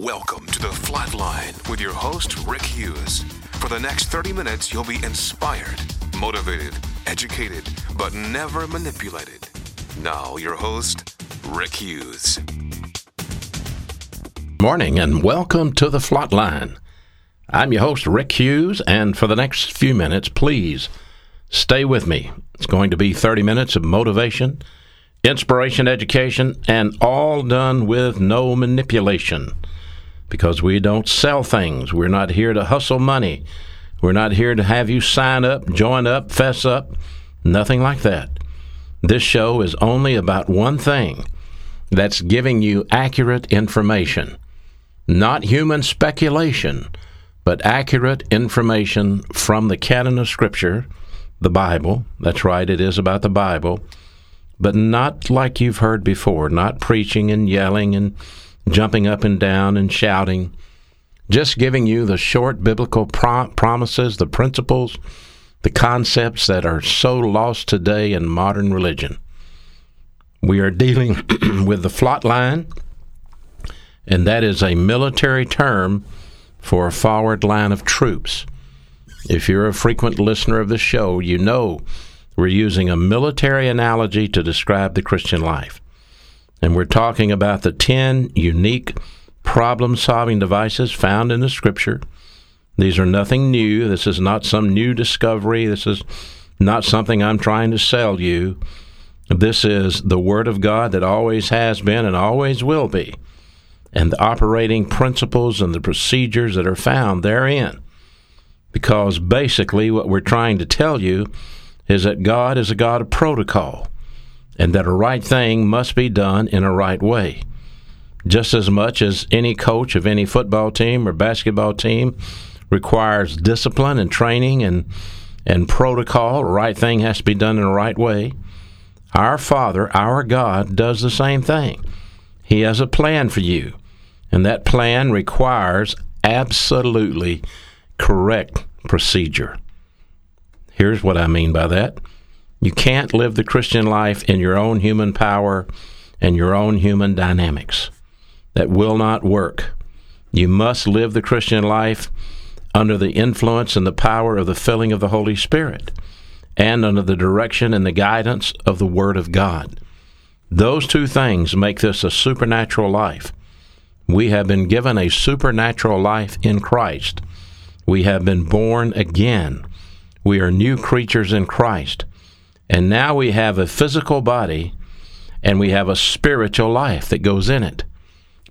Welcome to the Flatline with your host, Rick Hughes. For the next 30 minutes, you'll be inspired, motivated, educated, but never manipulated. Now, your host, Rick Hughes. Morning and welcome to the Flatline. I'm your host, Rick Hughes, and for the next few minutes, please stay with me. It's going to be 30 minutes of motivation, inspiration, education, and all done with no manipulation because we don't sell things. We're not here to hustle money. We're not here to have you sign up, join up, fess up. Nothing like that. This show is only about one thing that's giving you accurate information. Not human speculation, but accurate information from the canon of Scripture, the Bible. That's right, it is about the Bible. But not like you've heard before, not preaching and yelling and jumping up and down and shouting, just giving you the short biblical prom- promises, the principles, the concepts that are so lost today in modern religion. We are dealing with the flot line, and that is a military term for a forward line of troops. If you're a frequent listener of the show, you know we're using a military analogy to describe the Christian life. And we're talking about the 10 unique problem solving devices found in the scripture. These are nothing new. This is not some new discovery. This is not something I'm trying to sell you. This is the Word of God that always has been and always will be, and the operating principles and the procedures that are found therein. Because basically, what we're trying to tell you is that God is a God of protocol and that a right thing must be done in a right way. Just as much as any coach of any football team or basketball team requires discipline and training and and protocol, the right thing has to be done in the right way. Our Father, our God, does the same thing. He has a plan for you, and that plan requires absolutely correct procedure. Here's what I mean by that you can't live the Christian life in your own human power and your own human dynamics. That will not work. You must live the Christian life under the influence and the power of the filling of the Holy Spirit and under the direction and the guidance of the Word of God. Those two things make this a supernatural life. We have been given a supernatural life in Christ. We have been born again. We are new creatures in Christ. And now we have a physical body and we have a spiritual life that goes in it.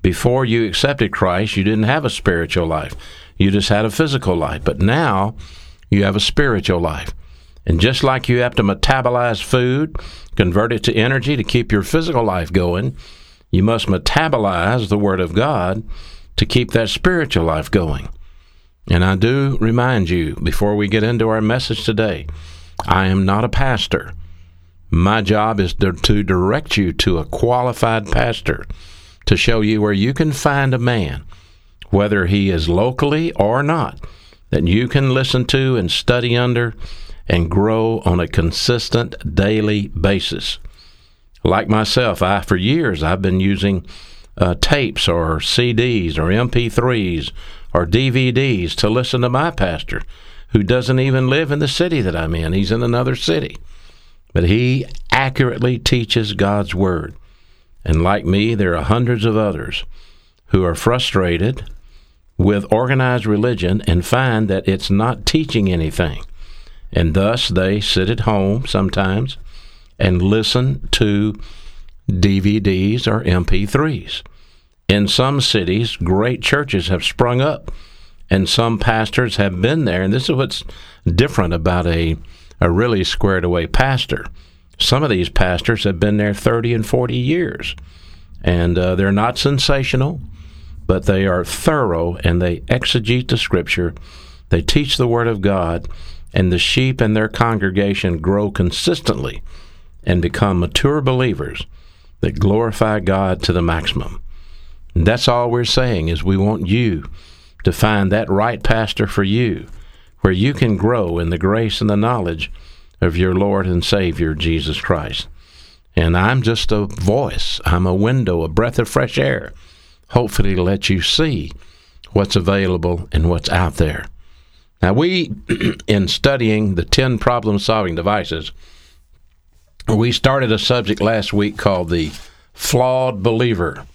Before you accepted Christ, you didn't have a spiritual life. You just had a physical life. But now you have a spiritual life. And just like you have to metabolize food, convert it to energy to keep your physical life going, you must metabolize the Word of God to keep that spiritual life going. And I do remind you, before we get into our message today, I am not a pastor. My job is to, direct you to a qualified pastor to show you where you can find a man, whether he is locally or not, that you can listen to and study under and grow on a consistent daily basis. Like myself, I for years I've been using uh, tapes or CDs or MP3s or DVDs to listen to my pastor who doesn't even live in the city that I'm in. He's in another city. But he accurately teaches God's Word. And like me, there are hundreds of others who are frustrated with organized religion and find that it's not teaching anything. And thus they sit at home sometimes and listen to DVDs or MP3s. In some cities, great churches have sprung up and some pastors have been there. And this is what's different about a, a really squared away pastor. Some of these pastors have been there 30 and 40 years, and uh, they're not sensational, but they are thorough and they exegete the scripture. They teach the Word of God, and the sheep in their congregation grow consistently and become mature believers that glorify God to the maximum. And that's all we're saying is we want you to find that right pastor for you, where you can grow in the grace and the knowledge of your Lord and Savior, Jesus Christ. And I'm just a voice, I'm a window, a breath of fresh air. hopefully to let you see what's available and what's out there. Now, we, in studying the 10 problem solving devices, we started a subject last week called the flawed believer,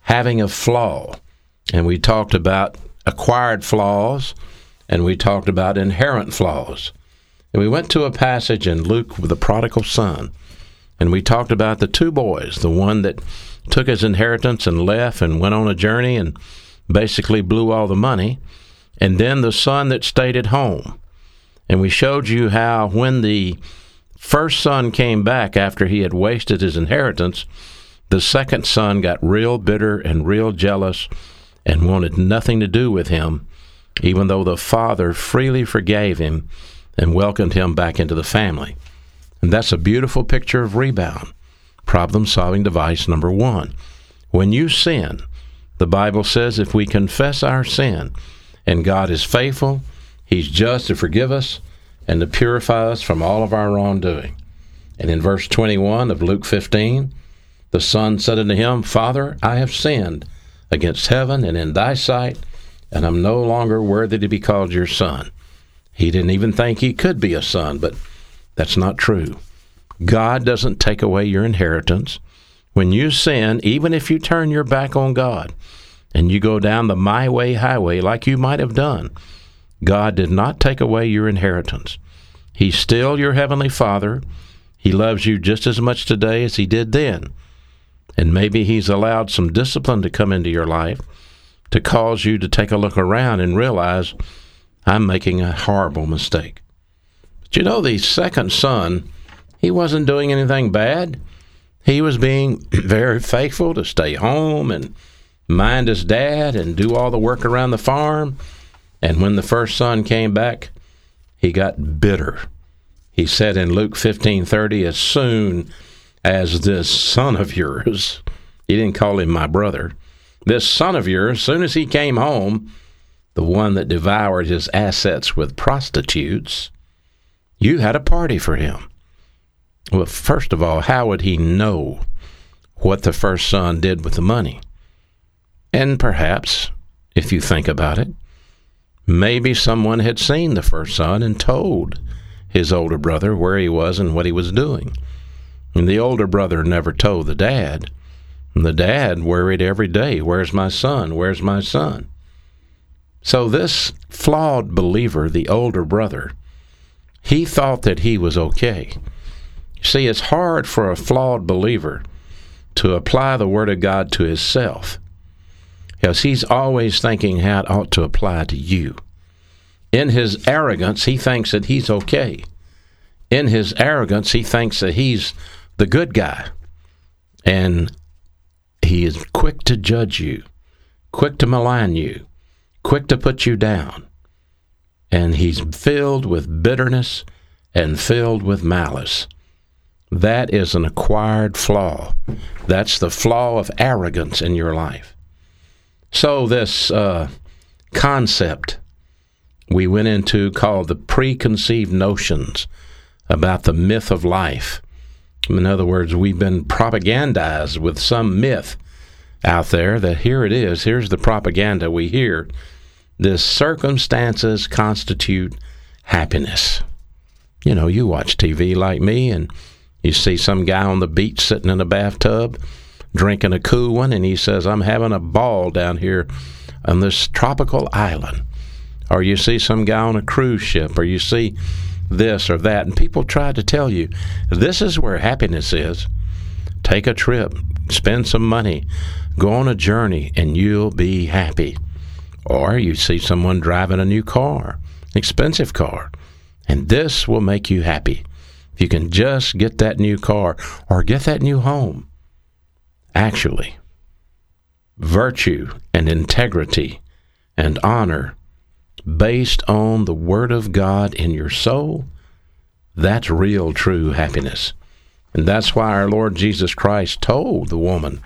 having a flaw. And we talked about acquired flaws and we talked about inherent flaws. And we went to a passage in Luke with the prodigal son. And we talked about the two boys, the one that took his inheritance and left and went on a journey and basically blew all the money, and then the son that stayed at home. And we showed you how when the first son came back after he had wasted his inheritance, the second son got real bitter and real jealous and wanted nothing to do with him, even though the father freely forgave him and welcomed him back into the family. And that's a beautiful picture of rebound. Problem solving device number one. When you sin, the Bible says if we confess our sin, and God is faithful, He's just to forgive us and to purify us from all of our wrongdoing. And in verse 21 of Luke 15, the son said unto him, Father, I have sinned against heaven and in thy sight, and I'm no longer worthy to be called your son. He didn't even think he could be a son, but that's not true. God doesn't take away your inheritance. When you sin, even if you turn your back on God and you go down the my way highway like you might have done, God did not take away your inheritance. He's still your heavenly Father. He loves you just as much today as he did then. And maybe he's allowed some discipline to come into your life to cause you to take a look around and realize I'm making a horrible mistake. But you know, the second son he wasn't doing anything bad. He was being very faithful to stay home and mind his dad and do all the work around the farm. And when the first son came back, he got bitter. He said in Luke 15:30 as soon as this son of yours, he didn't call him my brother, this son of yours, as soon as he came home, the one that devoured his assets with prostitutes, you had a party for him. Well, first of all, how would he know what the first son did with the money? And perhaps, if you think about it, maybe someone had seen the first son and told his older brother where he was and what he was doing. And the older brother never told the dad. And the dad worried every day Where's my son? Where's my son? So, this flawed believer, the older brother, he thought that he was okay. See, it's hard for a flawed believer to apply the Word of God to himself because he's always thinking how it ought to apply to you. In his arrogance, he thinks that he's okay. In his arrogance, he thinks that he's the good guy. And he is quick to judge you, quick to malign you, quick to put you down. And he's filled with bitterness and filled with malice. That is an acquired flaw. That's the flaw of arrogance in your life. So, this uh, concept we went into called the preconceived notions about the myth of life. In other words, we've been propagandized with some myth out there that here it is, here's the propaganda we hear. This circumstances constitute happiness. You know, you watch TV like me, and you see some guy on the beach sitting in a bathtub drinking a cool one, and he says, I'm having a ball down here on this tropical island. Or you see some guy on a cruise ship, or you see this or that, and people try to tell you this is where happiness is. Take a trip, spend some money, go on a journey, and you'll be happy. Or you see someone driving a new car, expensive car, and this will make you happy. If you can just get that new car or get that new home, actually, virtue and integrity and honor based on the Word of God in your soul, that's real, true happiness. And that's why our Lord Jesus Christ told the woman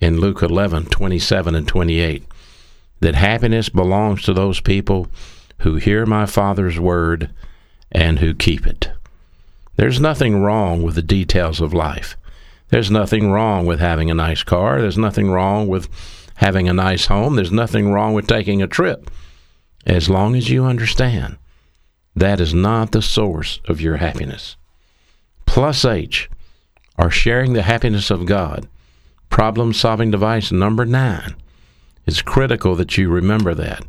in Luke 11 27 and 28 that happiness belongs to those people who hear my Father's word and who keep it. There's nothing wrong with the details of life. There's nothing wrong with having a nice car. There's nothing wrong with having a nice home. There's nothing wrong with taking a trip. As long as you understand that is not the source of your happiness. Plus H are sharing the happiness of God. Problem solving device number nine. It's critical that you remember that.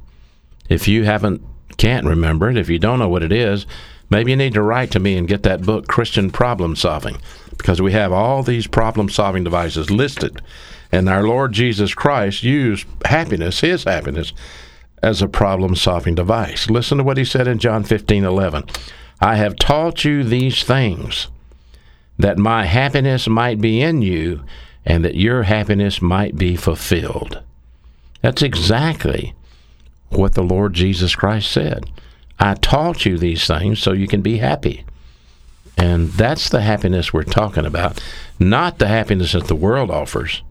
If you haven't can't remember it, if you don't know what it is, maybe you need to write to me and get that book, Christian Problem Solving, because we have all these problem solving devices listed. And our Lord Jesus Christ used happiness, his happiness, as a problem solving device. Listen to what he said in John 15 11. I have taught you these things that my happiness might be in you and that your happiness might be fulfilled. That's exactly what the Lord Jesus Christ said. I taught you these things so you can be happy. And that's the happiness we're talking about, not the happiness that the world offers,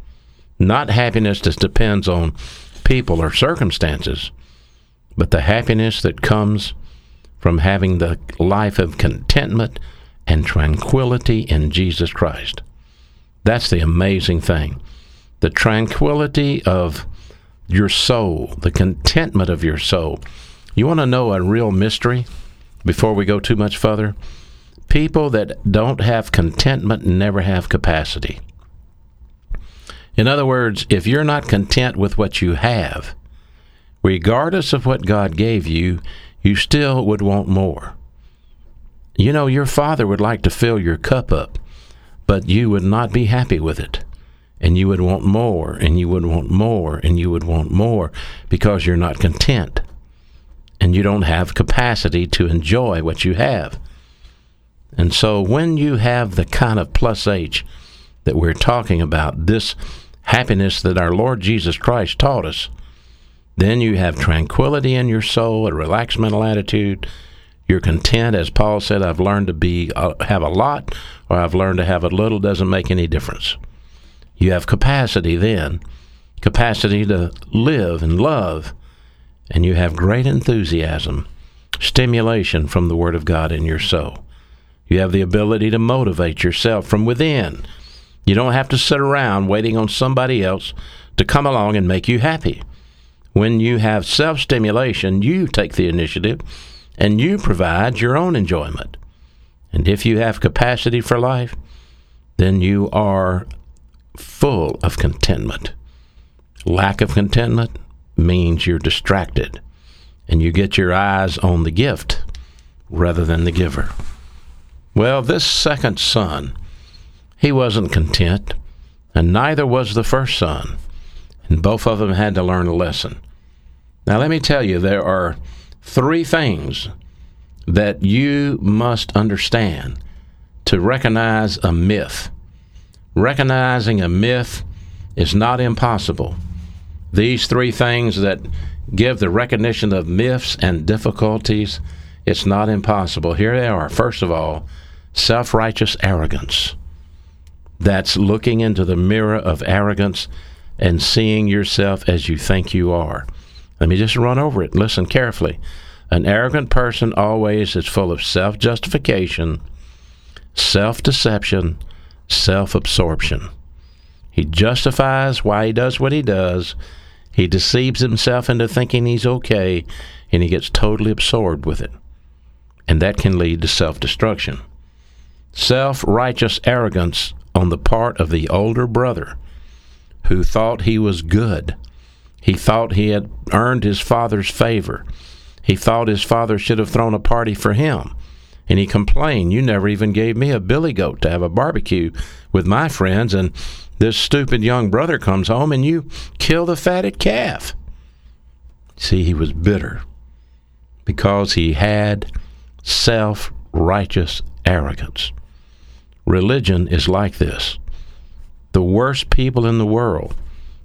not happiness that depends on people or circumstances, but the happiness that comes from having the life of contentment and tranquility in Jesus Christ. That's the amazing thing. The tranquility of your soul, the contentment of your soul. You want to know a real mystery before we go too much further? People that don't have contentment never have capacity. In other words, if you're not content with what you have, regardless of what God gave you, you still would want more. You know, your father would like to fill your cup up, but you would not be happy with it and you would want more, and you would want more, and you would want more because you're not content and you don't have capacity to enjoy what you have. And so when you have the kind of plus H that we're talking about, this happiness that our Lord Jesus Christ taught us, then you have tranquility in your soul, a relaxed mental attitude. You're content, as Paul said. I've learned to be uh, have a lot, or I've learned to have a little. Doesn't make any difference. You have capacity then, capacity to live and love, and you have great enthusiasm, stimulation from the Word of God in your soul. You have the ability to motivate yourself from within. You don't have to sit around waiting on somebody else to come along and make you happy. When you have self stimulation, you take the initiative and you provide your own enjoyment. And if you have capacity for life, then you are full of contentment. Lack of contentment means you're distracted and you get your eyes on the gift rather than the giver. Well, this second son, he wasn't content, and neither was the first son. And both of them had to learn a lesson. Now, let me tell you, there are three things that you must understand to recognize a myth recognizing a myth is not impossible. These three things that give the recognition of myths and difficulties, it's not impossible. Here they are. First of all, self righteous arrogance. That's looking into the mirror of arrogance and seeing yourself as you think you are. Let me just run over it. Listen carefully. An arrogant person always is full of self justification, self deception, self absorption. He justifies why he does what he does. He deceives himself into thinking he's okay, and he gets totally absorbed with it. And that can lead to self destruction. Self righteous arrogance on the part of the older brother who thought he was good. He thought he had earned his father's favor. He thought his father should have thrown a party for him and he complained, You never even gave me a billy goat to have a barbecue with my friends, and this stupid young brother comes home and you kill the fatted calf. See, he was bitter because he had self righteous arrogance. Religion is like this. The worst people in the world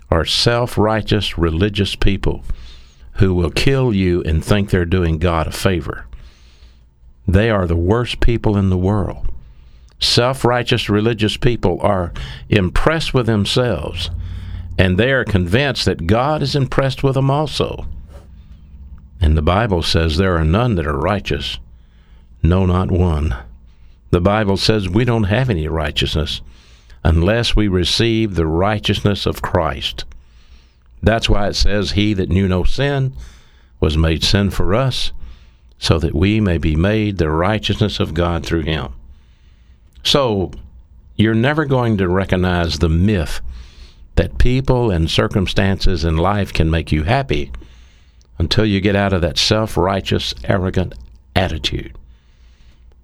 are self righteous religious people who will kill you and think they're doing God a favor. They are the worst people in the world. Self righteous religious people are impressed with themselves, and they are convinced that God is impressed with them also. And the Bible says there are none that are righteous, no, not one. The Bible says we don't have any righteousness. unless we receive the righteousness of Christ. That's why it says, He that knew no sin was made sin for us, so that we may be made the righteousness of God through him. So, you're never going to recognize the myth that people and circumstances in life can make you happy until you get out of that self righteous, arrogant attitude.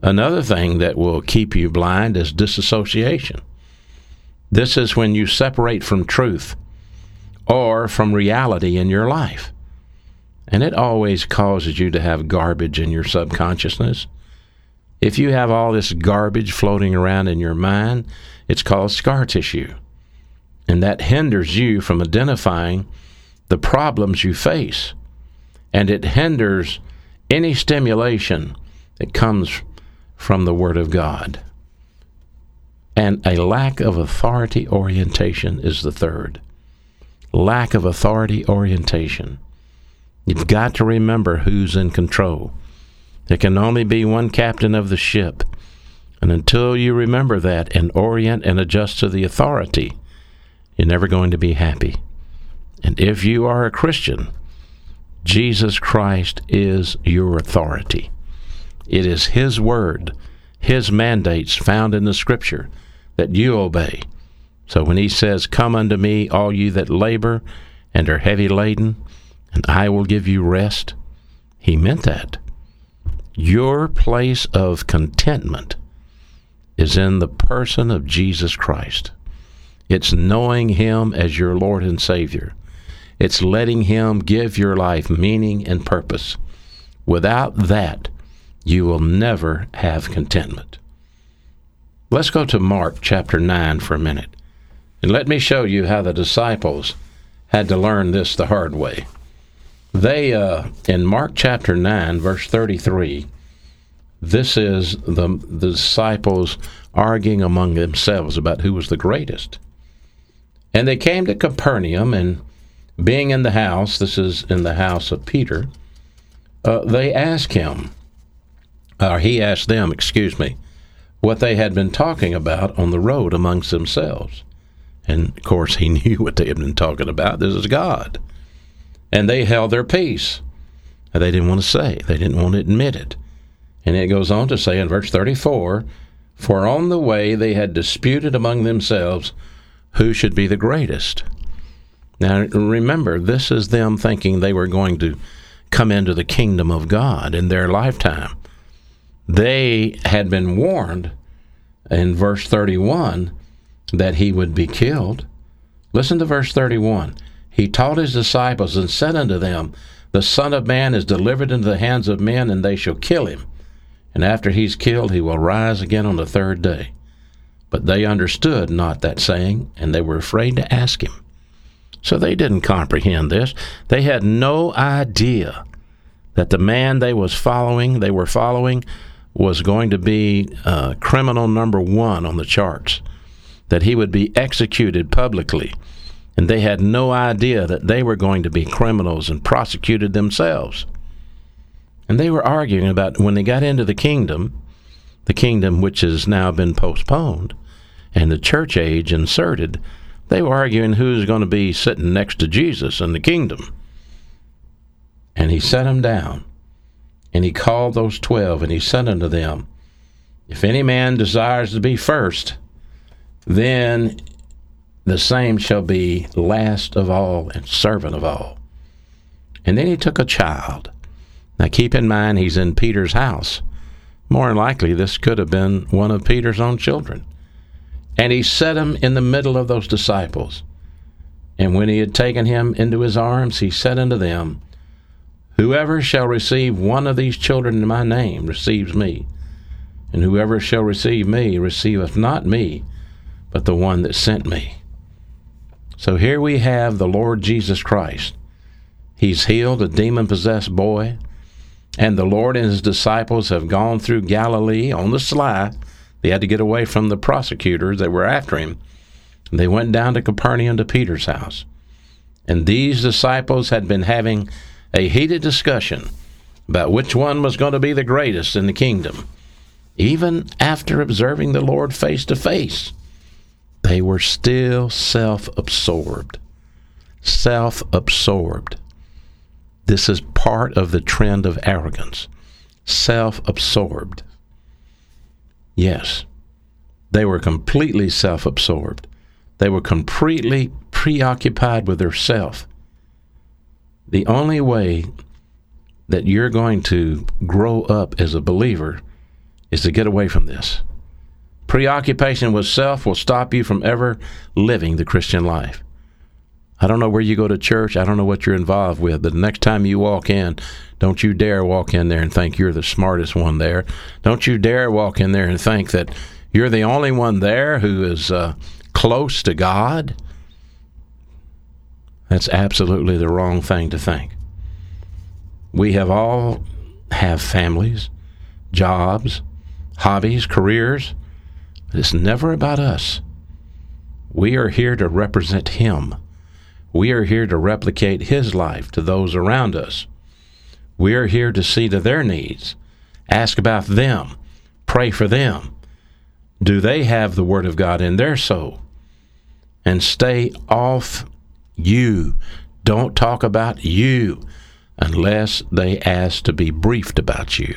Another thing that will keep you blind is disassociation. This is when you separate from truth or from reality in your life. And it always causes you to have garbage in your subconsciousness. If you have all this garbage floating around in your mind, it's called scar tissue. And that hinders you from identifying the problems you face. And it hinders any stimulation that comes from the Word of God. And a lack of authority orientation is the third. Lack of authority orientation. You've got to remember who's in control. There can only be one captain of the ship. And until you remember that and orient and adjust to the authority, you're never going to be happy. And if you are a Christian, Jesus Christ is your authority. It is His word, His mandates found in the Scripture that you obey. So when He says, Come unto me, all you that labor and are heavy laden, and I will give you rest, He meant that. Your place of contentment is in the person of Jesus Christ. It's knowing Him as your Lord and Savior. It's letting Him give your life meaning and purpose. Without that, you will never have contentment. Let's go to Mark chapter 9 for a minute. And let me show you how the disciples had to learn this the hard way. They, uh, in Mark chapter 9, verse 33, this is the, the disciples arguing among themselves about who was the greatest. And they came to Capernaum, and being in the house, this is in the house of Peter, uh, they asked him, or he asked them, excuse me, what they had been talking about on the road amongst themselves. And of course, he knew what they had been talking about. This is God. And they held their peace. They didn't want to say, they didn't want to admit it. And it goes on to say in verse 34 For on the way they had disputed among themselves who should be the greatest. Now, remember, this is them thinking they were going to come into the kingdom of God in their lifetime they had been warned in verse 31 that he would be killed. Listen to verse 31. He taught his disciples and said unto them, The Son of Man is delivered into the hands of men, and they shall kill him. And after he's killed, he will rise again on the third day. But they understood not that saying, and they were afraid to ask him. So they didn't comprehend this. They had no idea that the man they was following, they were following, was going to be uh, criminal number one on the charts, that he would be executed publicly. And they had no idea that they were going to be criminals and prosecuted themselves. And they were arguing about when they got into the kingdom, the kingdom which has now been postponed, and the church age inserted, they were arguing who's going to be sitting next to Jesus in the kingdom. And he set them down and he called those twelve, and he said unto them, If any man desires to be first, then the same shall be last of all and servant of all. And then he took a child. Now keep in mind, he's in Peter's house. More than likely, this could have been one of Peter's own children. And he set him in the middle of those disciples. And when he had taken him into his arms, he said unto them, Whoever shall receive one of these children in my name receives me, and whoever shall receive me receiveth not me, but the one that sent me. So here we have the Lord Jesus Christ. He's healed a demon possessed boy, and the Lord and his disciples have gone through Galilee on the sly. They had to get away from the prosecutors that were after him. They went down to Capernaum to Peter's house. And these disciples had been having a heated discussion about which one was going to be the greatest in the kingdom. Even after observing the Lord face to face, they were still self absorbed. Self absorbed. This is part of the trend of arrogance. Self absorbed. Yes, they were completely self absorbed. They were completely preoccupied with their self. The only way that you're going to grow up as a believer is to get away from this. Preoccupation with self will stop you from ever living the Christian life. I don't know where you go to church. I don't know what you're involved with, but the next time you walk in, don't you dare walk in there and think you're the smartest one there. Don't you dare walk in there and think that you're the only one there who is uh, close to God. That's absolutely the wrong thing to think. We have all have families, jobs, hobbies, careers, it's never about us. We are here to represent Him. We are here to replicate His life to those around us. We are here to see to their needs, ask about them, pray for them. Do they have the Word of God in their soul? And stay off you. Don't talk about you unless they ask to be briefed about you.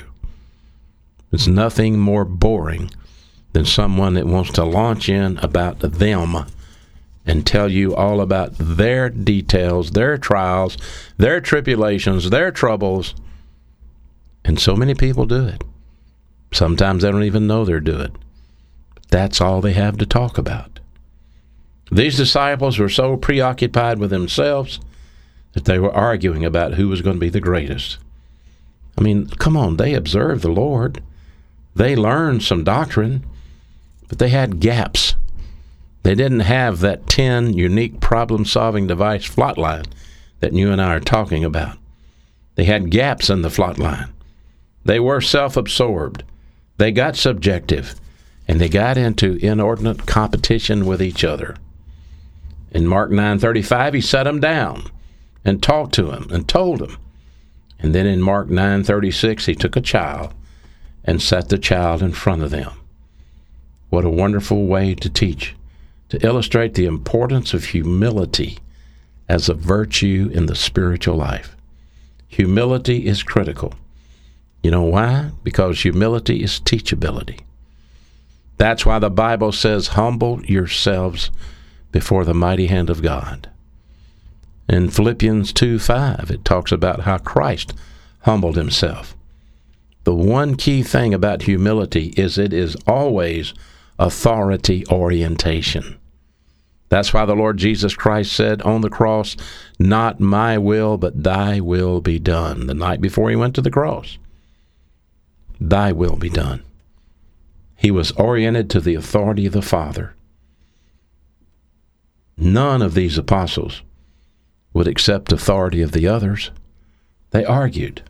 It's nothing more boring than someone that wants to launch in about them and tell you all about their details, their trials, their tribulations, their troubles. And so many people do it. Sometimes they don't even know they're doing it. That's all they have to talk about. These disciples were so preoccupied with themselves that they were arguing about who was going to be the greatest. I mean, come on, they observed the Lord. They learned some doctrine, but they had gaps. They didn't have that 10 unique problem solving device flatline that you and I are talking about. They had gaps in the flatline. They were self absorbed. They got subjective and they got into inordinate competition with each other. In Mark 9:35 he set him down and talked to him and told him. And then in Mark 9:36 he took a child and set the child in front of them. What a wonderful way to teach, to illustrate the importance of humility as a virtue in the spiritual life. Humility is critical. You know why? Because humility is teachability. That's why the Bible says, Humble yourselves before the mighty hand of God. In Philippians 2 5, it talks about how Christ humbled himself. The one key thing about humility is it is always authority orientation. That's why the Lord Jesus Christ said on the cross, Not my will, but thy will be done, the night before he went to the cross. Thy will be done. He was oriented to the authority of the Father. None of these apostles would accept authority of the others. They argued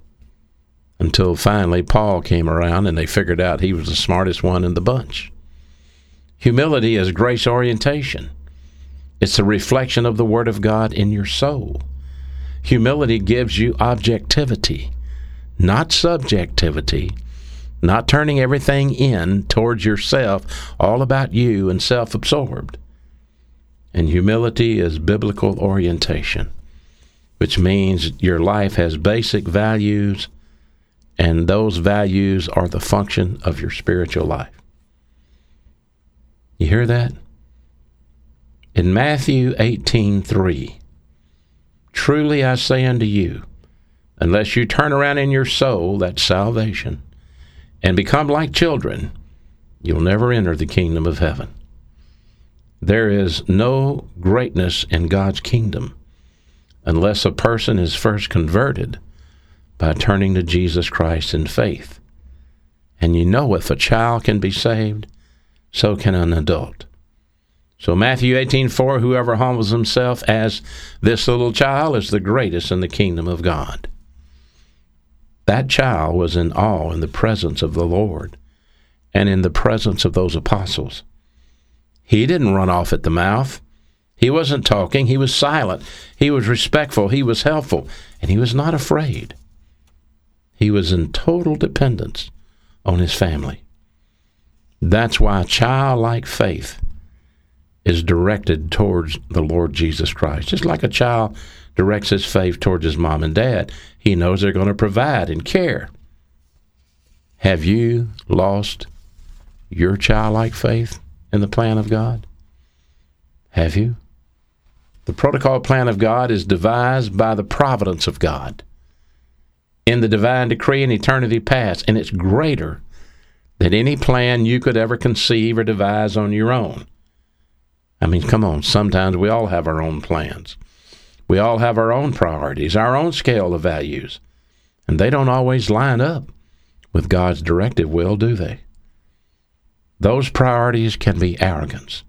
until finally Paul came around and they figured out he was the smartest one in the bunch. Humility is grace orientation. It's a reflection of the Word of God in your soul. Humility gives you objectivity, not subjectivity, not turning everything in towards yourself, all about you and self absorbed. And humility is biblical orientation, which means your life has basic values, and those values are the function of your spiritual life. You hear that? In Matthew 18:3, Truly I say unto you, unless you turn around in your soul, that's salvation, and become like children, you'll never enter the kingdom of heaven. There is no greatness in God's kingdom unless a person is first converted by turning to Jesus Christ in faith. And you know if a child can be saved, so can an adult. So Matthew 18:4 whoever humbles himself as this little child is the greatest in the kingdom of God. That child was in awe in the presence of the Lord and in the presence of those apostles. He didn't run off at the mouth. He wasn't talking. He was silent. He was respectful. He was helpful. And he was not afraid. He was in total dependence on his family. That's why childlike faith is directed towards the Lord Jesus Christ. Just like a child directs his faith towards his mom and dad, he knows they're going to provide and care. Have you lost your childlike faith in the plan of God? Have you? The protocol plan of God is devised by the providence of God in the divine decree in eternity past, and it's greater than any plan you could ever conceive or devise on your own. I mean, come on, sometimes we all have our own plans. We all have our own priorities, our own scale of values, and they don't always line up with God's directive will, do they? Those priorities can be arrogance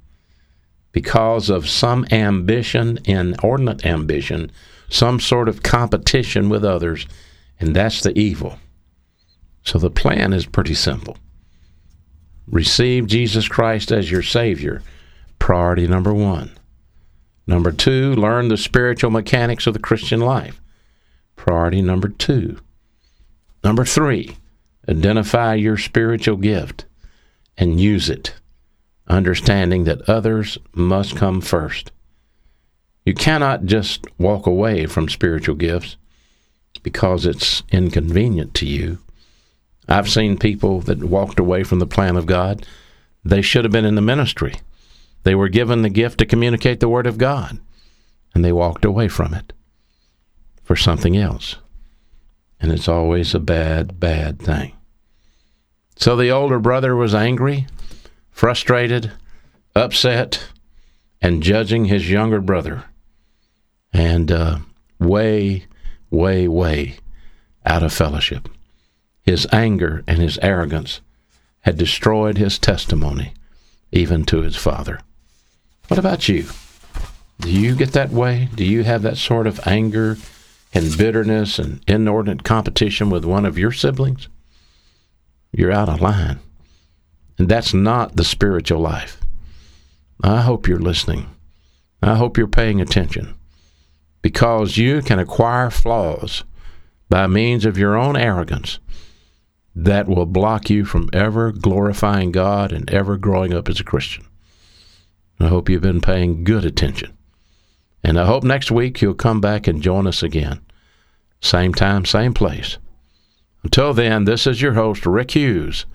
because of some ambition, inordinate ambition, some sort of competition with others, and that's the evil. So the plan is pretty simple. Receive Jesus Christ as your Savior, priority number one. Number two, learn the spiritual mechanics of the Christian life, priority number two. Number three, identify your spiritual gift and use it, understanding that others must come first. You cannot just walk away from spiritual gifts because it's inconvenient to you. I've seen people that walked away from the plan of God. They should have been in the ministry. They were given the gift to communicate the Word of God, and they walked away from it for something else. And it's always a bad, bad thing. So the older brother was angry, frustrated, upset, and judging his younger brother. And uh, way, way, way out of fellowship. His anger and his arrogance had destroyed his testimony, even to his father. What about you? Do you get that way? Do you have that sort of anger and bitterness and inordinate competition with one of your siblings? You're out of line. And that's not the spiritual life. I hope you're listening. I hope you're paying attention because you can acquire flaws by means of your own arrogance that will block you from ever glorifying God and ever growing up as a Christian. I hope you've been paying good attention. And I hope next week you'll come back and join us again. Same time, same place. Until then, this is your host, Rick Hughes,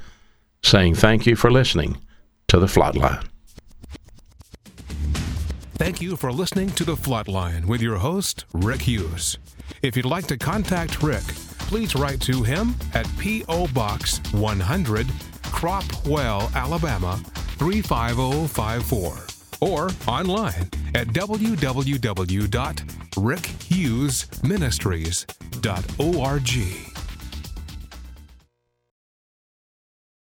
saying thank you for listening to The Flatline. Thank you for listening to The Flatline with your host, Rick Hughes. If you'd like to contact Rick, please write to him at P.O. Box 100, Cropwell, Alabama 35054 or online at www.rickhughesministries.org.